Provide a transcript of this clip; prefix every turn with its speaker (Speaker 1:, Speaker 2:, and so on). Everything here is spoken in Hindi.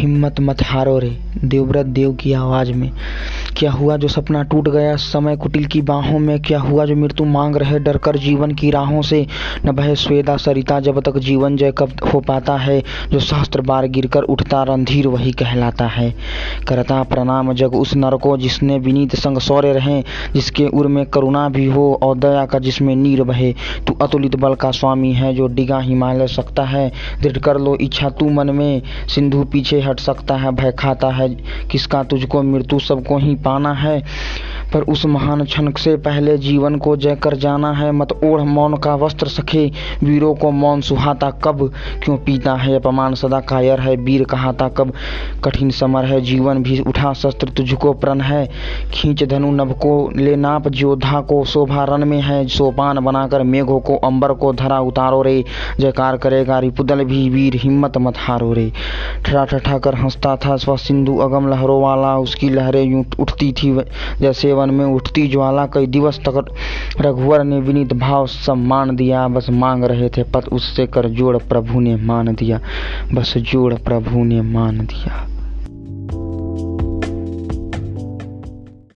Speaker 1: हिम्मत मत हारो रे। देवव्रत देव की आवाज़ में क्या हुआ जो सपना टूट गया? समय कुटिल की बाहों में क्या हुआ जो मृत्यु मांग रहे? डर कर जीवन की राहों से न बहे स्वेदा सरिता, जब तक जीवन जय कब हो पाता है? जो सहस्त्र बार गिरकर उठता रणधीर वही कहलाता है। करता प्रणाम जग उस नर को जिसने विनीत संग सौर्य रहे, जिसके उर में करुणा भी हो और दया का जिसमें नीर बहे। तू अतुलित बल का स्वामी है, जो डिगा हिमालय सकता है। दृढ़ कर लो इच्छा तू मन में, सिंधु पीछे हट सकता है, भय खाता है। किसका तुझको मृत्यु, सबको ही पाना है। पर उस महान क्षण से पहले जीवन को जय कर जाना है। मत ओढ़ मौन का वस्त्र सखे। वीरों को मौन सुहाता कब? क्यों पीता है अपमान? सदा कायर है वीर कहाता कब? कठिन समर है, जीवन भी उठा शस्त्र तुझको प्रण है। खींच धनु नभ को ले नाप योद्धा को शोभा रन में है। सोपान बनाकर मेघों को, अंबर को धरा उतारो रे। जयकार करेगा रिपुदल भी, वीर हिम्मत मत हारो रे। ठठा ठठा कर हंसता था स्व सिंधु अगम लहरों वाला। उसकी लहरें यूँ उठती थी जैसे वन में उठती ज्वाला कई दिवस तक रघुवर ने विनीत भाव सम्मान दिया। बस मांग रहे थे पत उससे कर जोड़ प्रभु ने मान दिया। बस जोड़ प्रभु ने मान दिया।